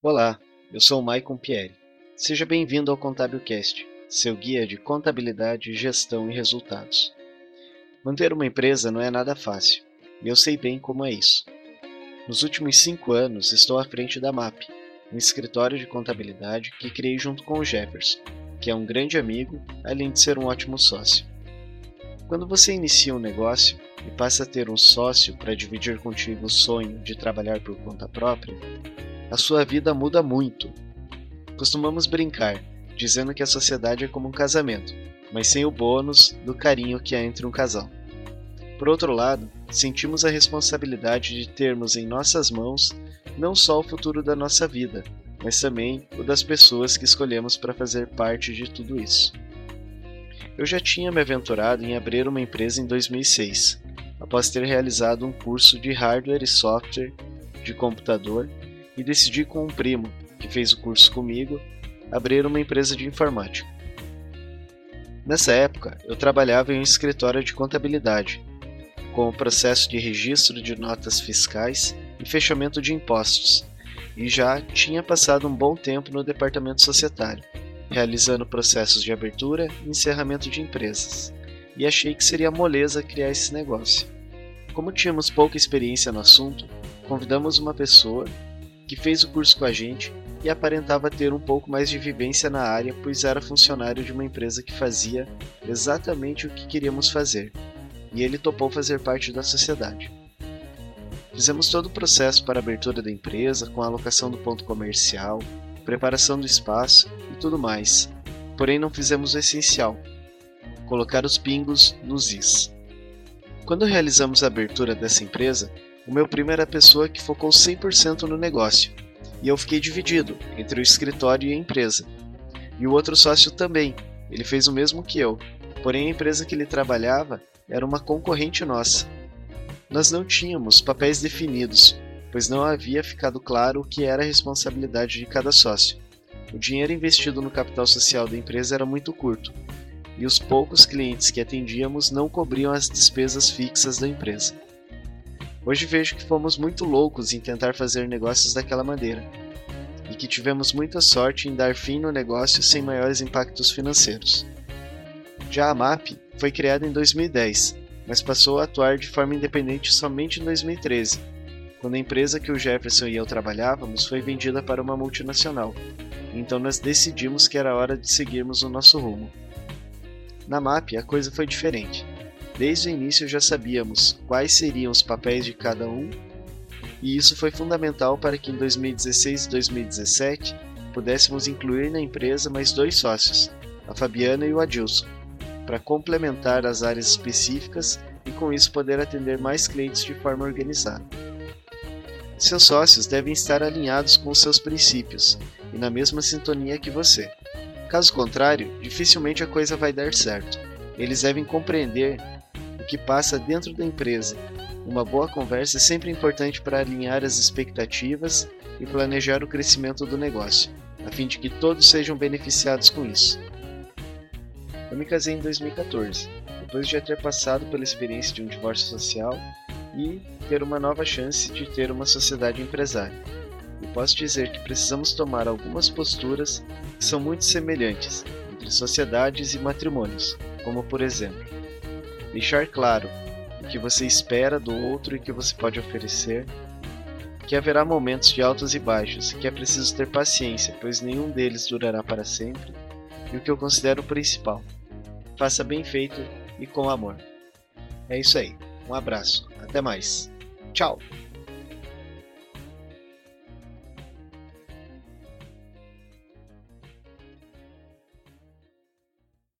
Olá, eu sou o Maicon Pierre. Seja bem-vindo ao Contábilcast, seu guia de contabilidade, gestão e resultados. Manter uma empresa não é nada fácil, e eu sei bem como é isso. Nos últimos cinco anos, estou à frente da MAP, um escritório de contabilidade que criei junto com o Jefferson, que é um grande amigo, além de ser um ótimo sócio. Quando você inicia um negócio e passa a ter um sócio para dividir contigo o sonho de trabalhar por conta própria, a sua vida muda muito. Costumamos brincar, dizendo que a sociedade é como um casamento, mas sem o bônus do carinho que há entre um casal. Por outro lado, sentimos a responsabilidade de termos em nossas mãos não só o futuro da nossa vida, mas também o das pessoas que escolhemos para fazer parte de tudo isso. Eu já tinha me aventurado em abrir uma empresa em 2006, após ter realizado um curso de hardware e software de computador e decidi com um primo, que fez o curso comigo, abrir uma empresa de informática. Nessa época, eu trabalhava em um escritório de contabilidade, com o processo de registro de notas fiscais e fechamento de impostos, e já tinha passado um bom tempo no departamento societário realizando processos de abertura e encerramento de empresas, e achei que seria moleza criar esse negócio. Como tínhamos pouca experiência no assunto, convidamos uma pessoa que fez o curso com a gente e aparentava ter um pouco mais de vivência na área, pois era funcionário de uma empresa que fazia exatamente o que queríamos fazer, e ele topou fazer parte da sociedade. Fizemos todo o processo para a abertura da empresa, com a alocação do ponto comercial, preparação do espaço e tudo mais. Porém, não fizemos o essencial: colocar os pingos nos is. Quando realizamos a abertura dessa empresa, o meu primo era a pessoa que focou 100% no negócio, e eu fiquei dividido entre o escritório e a empresa. E o outro sócio também, ele fez o mesmo que eu, porém a empresa que ele trabalhava era uma concorrente nossa. Nós não tínhamos papéis definidos, pois não havia ficado claro o que era a responsabilidade de cada sócio. O dinheiro investido no capital social da empresa era muito curto, e os poucos clientes que atendíamos não cobriam as despesas fixas da empresa. Hoje vejo que fomos muito loucos em tentar fazer negócios daquela maneira, e que tivemos muita sorte em dar fim no negócio sem maiores impactos financeiros. Já a MAP foi criada em 2010, mas passou a atuar de forma independente somente em 2013 quando a empresa que o Jefferson e eu trabalhávamos foi vendida para uma multinacional. Então nós decidimos que era hora de seguirmos o nosso rumo. Na MAP a coisa foi diferente. Desde o início já sabíamos quais seriam os papéis de cada um, e isso foi fundamental para que em 2016 e 2017 pudéssemos incluir na empresa mais dois sócios, a Fabiana e o Adilson, para complementar as áreas específicas e com isso poder atender mais clientes de forma organizada. Seus sócios devem estar alinhados com seus princípios e na mesma sintonia que você. Caso contrário, dificilmente a coisa vai dar certo. Eles devem compreender que passa dentro da empresa. Uma boa conversa é sempre importante para alinhar as expectativas e planejar o crescimento do negócio, a fim de que todos sejam beneficiados com isso. Eu me casei em 2014, depois de já ter passado pela experiência de um divórcio social e ter uma nova chance de ter uma sociedade empresária. E posso dizer que precisamos tomar algumas posturas que são muito semelhantes entre sociedades e matrimônios, como por exemplo, deixar claro o que você espera do outro e que você pode oferecer, que haverá momentos de altos e baixos, que é preciso ter paciência, pois nenhum deles durará para sempre, e o que eu considero o principal, faça bem feito e com amor. É isso aí. Um abraço. Até mais. Tchau.